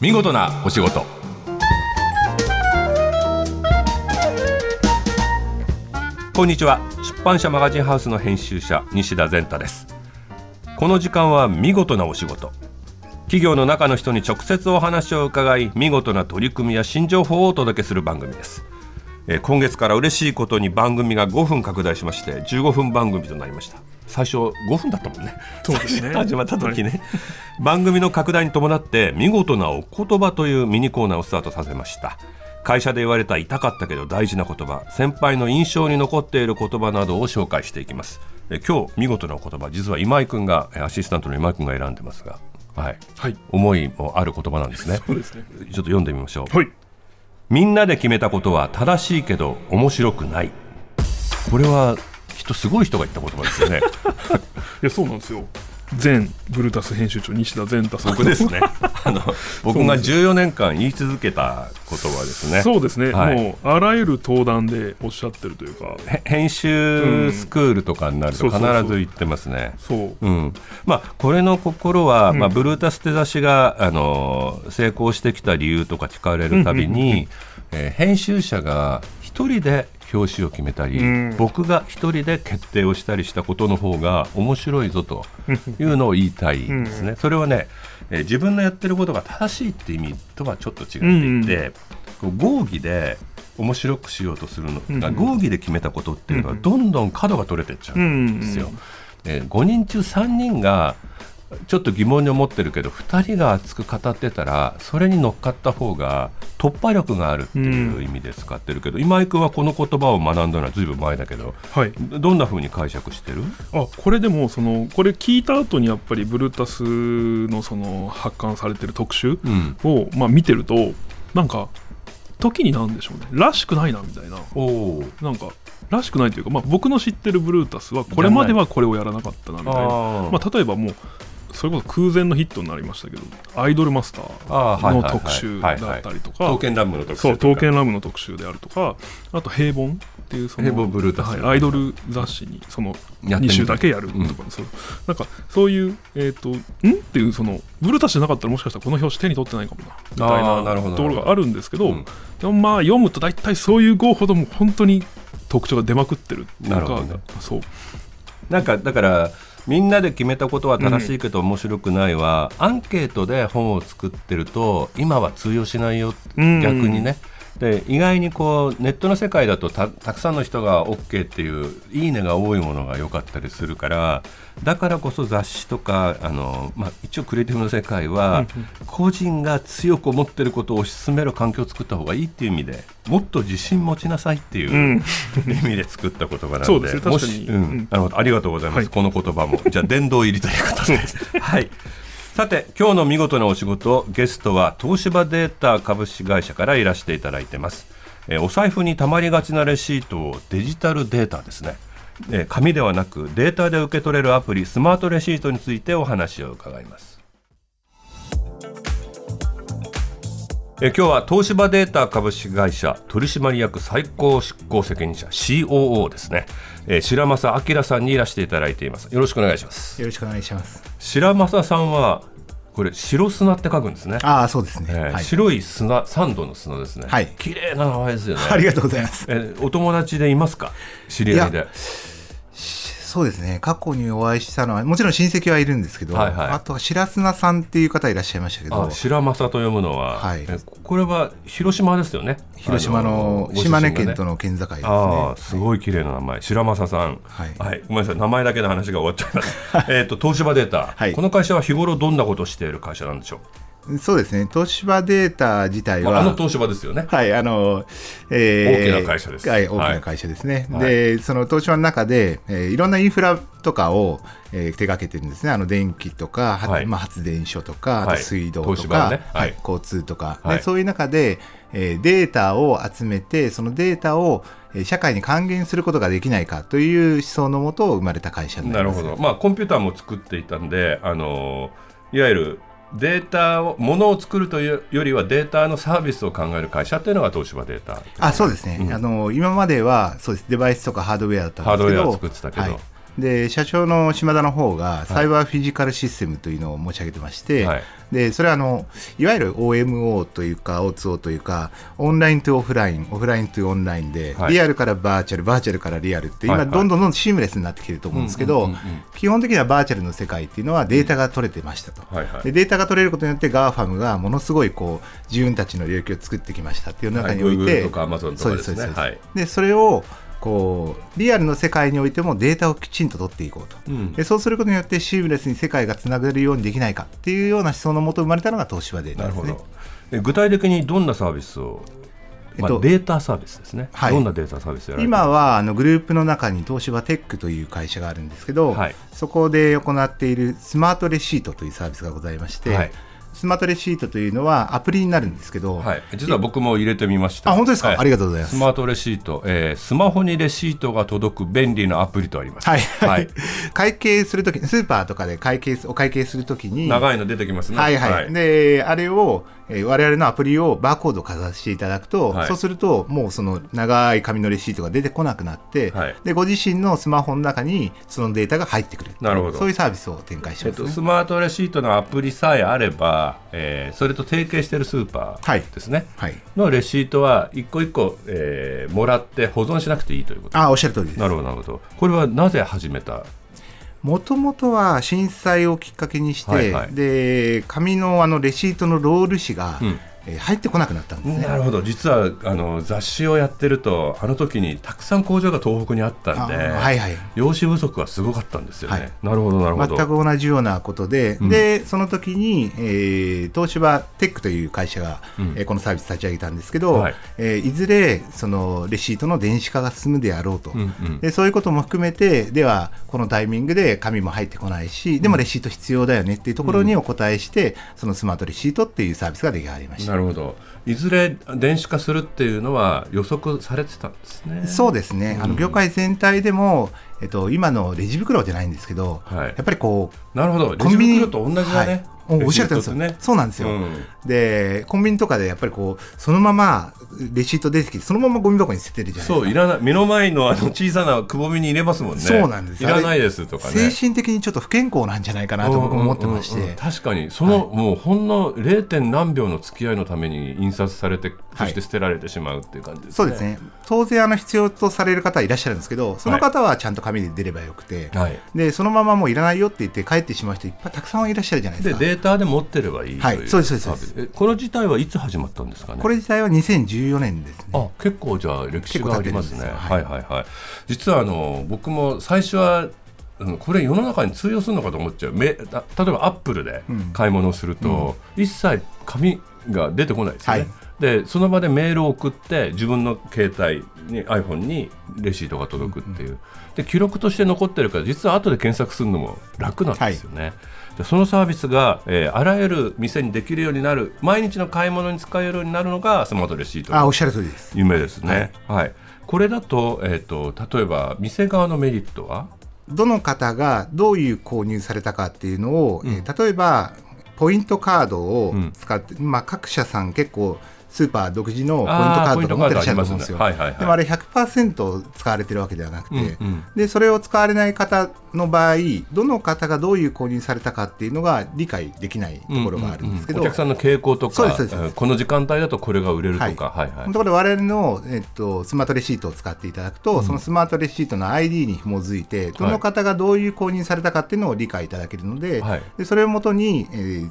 見事なお仕事。こんにちは。出版社マガジンハウスの編集者西田善太です。この時間は見事なお仕事。企業の中の人に直接お話を伺い見事な取り組みや新情報をお届けする番組です。えー今月から嬉しいことに番組が5分拡大しまして15分番組となりました。最初5分だったもんね。そうですね。始まった時ね、番組の拡大に伴って見事なお言葉というミニコーナーをスタートさせました。会社で言われた痛かったけど大事な言葉先輩の印象に残っている言葉などを紹介していきます。え今日見事なお言葉実は今井君がえアシスタントの今井君が選んでますがはい。はい。思いもある言葉なんですね。ちょそうですね。っと読んでみましょう。はい。みんなで決めたことは正しいけど面白くない。これはきっとすごい人が言った言葉ですよね。いやそうなんですよ。前ブルータス編集長西田善太さん僕ですね。あの僕が14年間言い続けた言葉ですね。そうですね、はい。もうあらゆる登壇でおっしゃってるというか。へ編集スクールとかになると必ず言ってますね。そう。うん。まあ、これの心は、ん。まあ、ブルータスって雑誌があの成功してきた理由とか聞かれるたびに、えー編集者が一人で表紙を決めたり、うん。僕が一人で決定をしたりしたことの方が面白いぞと いうのを言いたいですね。それはね、えー自分のやってることが正しいって意味とはちょっと違っていて、こう合議で面白くしようとするのが、うん合議で決めたことっていうのはどんどん角が取れてっちゃうんですよ。えー5人中3人がちょっと疑問に思ってるけど2人が熱く語ってたらそれに乗っかった方が突破力があるっていう意味で使ってるけど、今井君はこの言葉を学んだのはずいぶん前だけどはい。どんな風に解釈してる？あこれでもそのこれ聞いた後にやっぱりブルータスのその発刊されてる特集うん。を、まあ、見てるとなんか時になんでしょうね。らしくないなみたいな。なんからしくないというか、まあ、僕の知ってるブルータスはこれまではこれをやらなかったなみたいな。まあ、例えばもうそれこそ空前のヒットになりましたけどアイドルマスターの特集だったりとか刀剣乱舞の特集そう刀剣ラムの特集であるとかあと平凡っていうそのアイドル雑誌にその2やってみた週だけやるとか、うん。そう。なんかそういうえっ、とん？っていうそのブルータスじゃなかったらもしかしたらこの表紙手に取ってないかもなみたいなところがあるんですけどうん。でもまあ読むと大体そういう号ほども本当に特徴が出まくってるっていうかなるほどね。そう。なんかだからみんなで決めたことは正しいけど面白くないは、アンケートで本を作ってると今は通用しないよ、うん。逆にねで意外にこうネットの世界だとたたくさんの人が OK っていういいねが多いものが良かったりするからだからこそ雑誌とかあの、まあ、一応クリエイティブの世界は個人が強く思ってることを推し進める環境を作った方がいいっていう意味でもっと自信持ちなさいっていう、うん。意味で作った言葉なんでそうですね。確かに。もしうん。うん。なるほどありがとうございます、はい。この言葉も。じゃあ殿堂入りということで。はいさて今日の見事なお仕事ゲストは東芝データ株式会社からいらしていただいてます、えーお財布にたまりがちなレシートをデジタルデータですね。えー紙ではなくデータで受け取れるアプリスマートレシートについてお話を伺います。え今日は東芝データ株式会社取締役最高執行責任者 COO ですね、え白正明さんにいらしていただいています。よろしくお願いします。よろしくお願いします。白正さんはこれ白砂って書くんですね、ああ、そうですね。えーはい。白い砂三度の砂ですね、はい綺麗な名前ですよねありがとうございます。えーお友達でいますか？知り合いでそうですね。過去にお会いしたのは、もちろん親戚はいるんですけど、はいはい。あとは白砂さんっていう方いらっしゃいましたけどあ、白正と読むのは、はい。えこれは広島ですよね。広島の島根県との県境ですね。ああすごい綺麗な名前。白正さん。はい。ごめんなさい。名前だけの話が終わっちゃいます。えっと東芝データ、はい。この会社は日頃どんなことをしている会社なんでしょそうですね。東芝データ自体う、は、まあ、あの東芝ですよね。はい、あの、えー大きな会社です。はい、大きはいな会社ですね。はい。で、その東芝の中で、えーいろんなインフラとかを、えー手掛けてるんですね。あの、電気とか、ははい。まあ、発電所とか、あは水道とか、ね。はいはい。交通とか、はい。で、そういう中で、えーデータを集めて、そのデータを、えー社会に還元することができないかという思想のもと生まれた会社。なるほど、まあ、コンピューターも作っていたんで、あのいわゆるデータをものを作るというよりはデータのサービスを考える会社っていうのが東芝データ。あそうですね、うん。あの今まではそうです。デバイスとかハードウェアだったんですけど。ハードウェアを作ってたけど、はいで社長の島田の方がサイバーフィジカルシステムというのを持ち上げてまして、はい。でそれはあのいわゆる OMO というか O2O というかオンラインとオフラインオフラインとオンラインで、はい。リアルからバーチャルバーチャルからリアルって今どんどんどんシームレスになってきてると思うんですけど、基本的にはバーチャルの世界っていうのはデータが取れてましたと。はいはい。でデータが取れることによって GAFAM がものすごいこう自分たちの領域を作ってきましたっていう中において、はい。Google とか Amazon とかですね。そでそれをこうリアルの世界においてもデータをきちんと取っていこうと、うん。でそうすることによってシームレスに世界がつながるようにできないかっていうような思想のもと生まれたのが東芝データですね。なるほど。で具体的にどんなサービスを、まあえっとデータサービスですね、はい。どんなデータサービス今はあのグループの中に東芝テックという会社があるんですけど、はい。そこで行っているスマートレシートというサービスがございまして、はいスマートレシートというのはアプリになるんですけど、はい、実は僕も入れてみました。あ本当ですか、はい。ありがとうございます。ス。マートレシート、えースマホにレシートが届く便利なアプリとあります。はい、はい。会計するとき、スーパーとかで会計すお会計するときに、長いの出てきますね。はいはい、であれを、えー、我々のアプリをバーコードをかざしていただくと、はい。そうすると、もうその長い紙のレシートが出てこなくなって、はい。でご自身のスマホの中にそのデータが入ってくる、なるほど。そういうサービスを展開してえっと、ますね。スマートレシートのアプリさえあれば、えーそれと提携しているスーパはい。ーですね、はい、のレシートは一個一個、えーもらって保存しなくていいということ。あおっしゃる通りです。な。るほどなるほど。これはなぜ始めた？もともとは震災をきっかけにして、はいはい。で紙のあのレシートのロール紙が、うんえー入ってこなくなったんですね。なるほど。実はあの雑誌をやってるとあの時にたくさん工場が東北にあったんで、あはいはい。用紙不足はすごかったんですよね、はい。なるほどなるほど。全く同じようなことで、うん。でその時に、えー東芝テックという会社が、うん。えーこのサービス立ち上げたんですけど、はい。いえーいずれそのレシートの電子化が進むであろうと、うんうん。でそういうことも含めてではこのタイミングで紙も入ってこないしでもレシート必要だよねっていうところにお答えして、そのスマートレシートっていうサービスが出来上がりました。な。るほど。いずれ電子化するっていうのは予測されてたんですね。そうですね、あうん。の業界全体でも、えっと、今のレジ袋じゃないんですけど、はい。やっぱりこう、なるほど。レジ袋と同じだね、はいおおっしゃるとりですよ、ね。そうなんですよ、うん。でコンビニとかでやっぱりこうそのままレシート出てきてそのままゴミ箱に捨ててるじゃないですか。そういらない。目の前のあの小さなくぼみに入れますもんね。そうなんです。いらないですとかね。精神的にちょっと不健康なんじゃないかなと僕も思ってまして、うん。うんうん確かに。その、もうほんの 0. 点何秒の付き合いのために印刷されてそして捨てられてしまうっていう感じですね、そうですね。当然あの必要とされる方はいらっしゃるんですけどその方はちゃんと紙で出ればよくて、はい。でそのままもういらないよって言って帰ってしまう人いっぱいたくさんいらっしゃるじゃないでか。ですデータで持ってればいいはいというそうですそうです。この自体はいつ始まったんですかね？これ自体は2014年ですね。あ結構じゃあ歴史がありますね。はい。はいはい。実はあの僕も最初はうんこれ世の中に通用するのかと思っちゃう。めだ例えばアップルでうん。買い物をすると、一切紙が出てこないですよね。はい。でその場でメールを送って自分の携帯に iPhone にレシートが届くっていう、で記録として残ってるから実は後で検索するのも楽なんですよね。でそのサービスが、えーあらゆる店にできるようになる毎日の買い物に使えるようになるのがスマートレシートあおっしゃる通りです。夢ですね。はい。これだと,、えー、と例えば店側のメリットは、どの方がどういう購入されたかっていうのを、えー例えばポイントカードを使って、まあ、各社さん結構スーパー独自のポイントカードとか持ってらっしゃると思うんですよ。あすね。はいはいはい。でもあれ100%使われてるわけではなくて、うん。うんでそれを使われない方の場合どの方がどういう購入されたかっていうのが理解できないところがあるんですけど、お客さんの傾向とかこの時間帯だとこれが売れるとか、はい。はいところで我々の、えっと、スマートレシートを使っていただくと、そのスマートレシートの ID に紐づいてどの方がどういう購入されたかっていうのを理解いただけるので,、はい。でそれをもとに、えー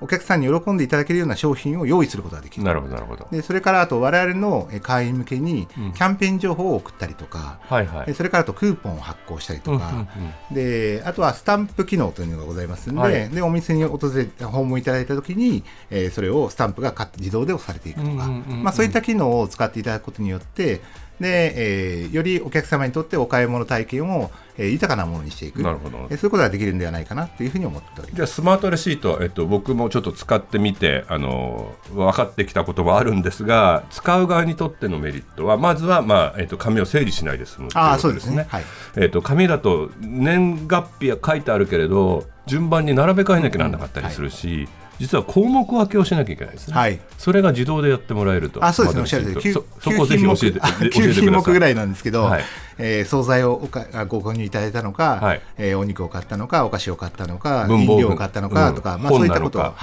お客さんに喜んでいただけるような商品を用意することができる。なるほどなるほど。でそれからあと我々のえー会員向けにキうんャンペーン情報を送ったりとか、はいはいで。それからあとクーポンを発行したりとか、うんうんうんであとはスタンプ機能というのがございますので,、はいでお店に訪れて訪問いただいたときに、えーそれをスタンプがか自動で押されていくとか、うんうんうんうんまあ、そういった機能を使っていただくことによってで、えーよりお客様にとってお買い物体験を、えー豊かなものにしていくなるほどえーそういうことができるんではないかなというふうに思っております。じゃあスマートレシート、えっと、僕もちょっと使ってみてあの分かってきたことはあるんですが使う側にとってのメリットはまずは、まあえっと、紙を整理しないで済むというああことですね。はいえっと紙だと年月日は書いてあるけれど順番に並べ替えなきゃならなかったりするし、実は項目分けをしなきゃいけないですね、はい、それが自動でやってもらえると。あそうですね。おっしゃる通り。そそこをぜひ教えて教えてください。9品目ぐらいなんですけど、はい。えー惣菜をおかあご購入いただいたのか、はい。えーお肉を買ったのかお菓子を買ったのか飲料を買ったのかとか、まあ、そういったことは、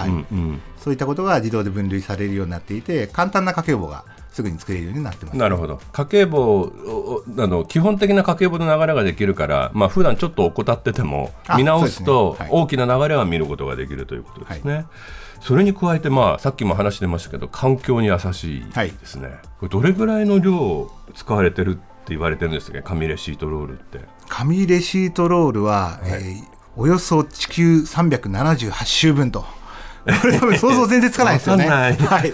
そういったことが自動で分類されるようになっていて簡単な家計簿がすぐに作れるようになってます。なるほど。家計簿をあの基本的な家計簿の流れができるから、まあ普段ちょっと怠っててもあ見直すと大きな流れは見ることができるということですね。それに加えて、まあ、さっきも話してましたけど環境に優しいですね、これどれぐらいの量使われてるって言われてるんですか？紙レシートロールって。紙レシートロールは、えーおよそ地球378周分と。これ多分想像全然つかないですよね。はい。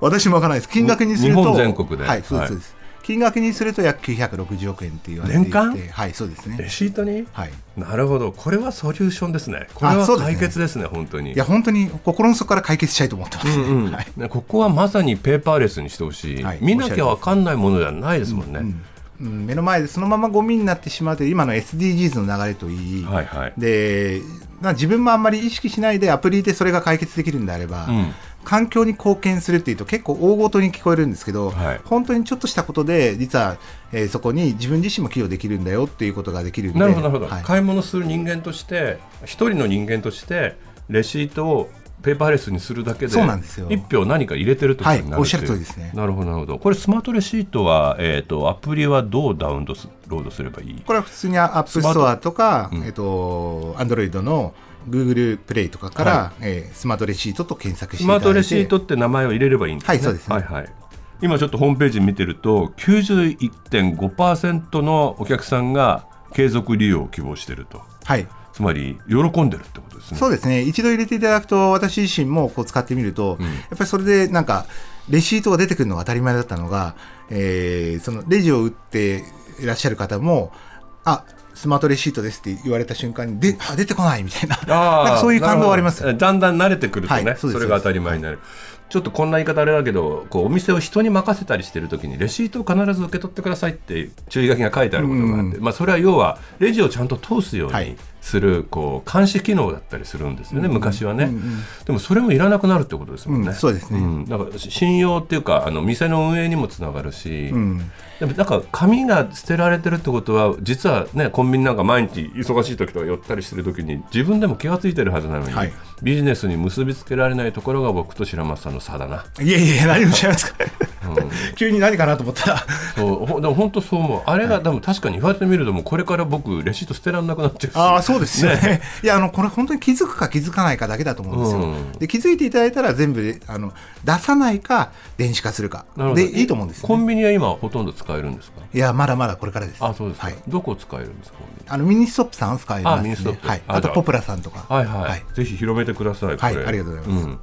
私もわからないです。金額にすると。日本全国ではい、そうです。はい金額にすると約960億円って言われていて。年間？はい、そうですレね。シートに？はい。なるほどこれはソリューションですねこれは解決ですね本当にいや、本当に心の底から解決したいと思ってますね。うんうんはい。ねここはまさにペーパーレスにしてほしい、はい見なきゃ分かんないものではないですもんね、うん、目の前でそのままゴミになってしまうという今の SDGs の流れといい、はいはい。でまあ自分もあんまり意識しないでアプリでそれが解決できるんであれば、うん。環境に貢献するっていうと結構大ごとに聞こえるんですけど、はい。本当にちょっとしたことで実は、えーそこに自分自身も寄与できるんだよっていうことができるんでなるほどなるほど、はい買い物する人間として一人の人間としてレシートをペーパーレスにするだけでそうなんですよ。一票何か入れてるってことになるはいおっしゃる通りですね。なるほどなるほど。これスマートレシートは、えー、とアプリはどうダウンロードすればいい？これは普通にアップスト。アとか、うん。えっと、アンドロイドの Google プレイとかから、えースマートレシートと検索してスマートレシートって名前を入れればいいんですね。はいそうですね。はいはい。今ちょっとホームページ見てると91.5%のお客さんが継続利用を希望していると。はいつまり喜んでるってことですね。そうですね。一度入れていただくと私自身もこう使ってみると、やっぱりそれでなんかレシートが出てくるのが当たり前だったのが、えーそのレジを打っていらっしゃる方もあスマートレシートですって言われた瞬間にであ出てこないみたいな。なんかそういう感動はありますだんだん慣れてくるとね、はいそれが当たり前になる。ちょっとこんな言い方あれだけどこうお店を人に任せたりしてる時にレシートを必ず受け取ってくださいって注意書きが書いてあることがあって、うまあ、それは要はレジをちゃんと通すようにはいするこう監視機能だったりするんですよね、昔はね、うんうん。でもそれもいらなくなるってことですもんね、うんそうですね。ん。だから信用っていうかあの店の運営にもつながるし、うん。でもなんか紙が捨てられてるってことは実はねコンビニなんか毎日忙しい時とか寄ったりしてる時に自分でも気が付いてるはずなのに、はい。ビジネスに結びつけられないところが僕と白松さんの差だな。いやいやいや何をおっしゃいますか急に何かなと思ったら。そう。ほでも本当そう思う。あれが、でも確かに言われてみるともうこれから僕レシート捨てられなくなっちゃうし。ああそうですよね。いやあのこれ本当に気づくか気づかないかだけだと思うんですよ、うん。で気づいていただいたら全部であの出さないか電子化するか。でいいと思うんですよ、ね、コンビニは今ほとんど使えるんですか？いやまだまだこれからです。あそうですか、はい。どこ使えるんですか？あのミニストップさんは使えます、ね、あミニストップ。はい、あとポプラさんとか。はいはい、はい。ぜひ広めてくださいこれ。はいありがとうございます。ん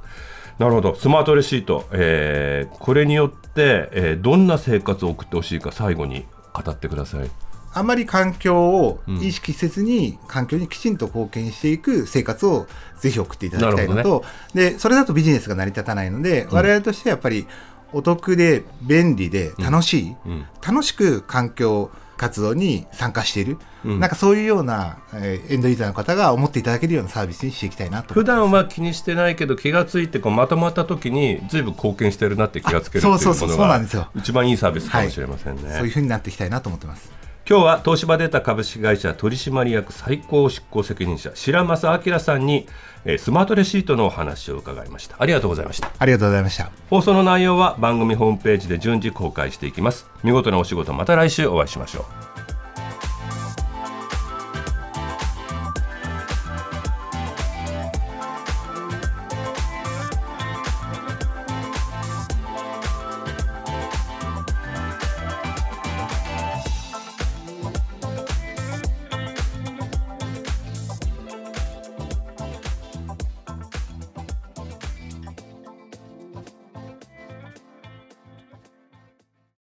なるほど。スマートレシート、えーこれによって、えーどんな生活を送ってほしいか最後に語ってください。あまり環境を意識せずに、環境にきちんと貢献していく生活をぜひ送っていただきたいのと、でそれだとビジネスが成り立たないので、我々としてはやっぱりお得で便利で楽しい、うん。楽しく環境活動に参加している、うん。なんかそういうような、えーエンドユーザーの方が思っていただけるようなサービスにしていきたいなと。思普段は気にしてないけど気がついてこうまとまった時に随分貢献してるなって気がつけるっていうのがそうなんですよ。一番いいサービスかもしれませんね、そういうふうになっていきたいなと思ってます。今日は東芝データ株式会社取締役最高執行責任者白正明さんに、えースマートレシートのお話を伺いました。ありがとうございました。ありがとうございました。放送の内容は番組ホームページで順次公開していきます。見事なお仕事また来週お会いしましょう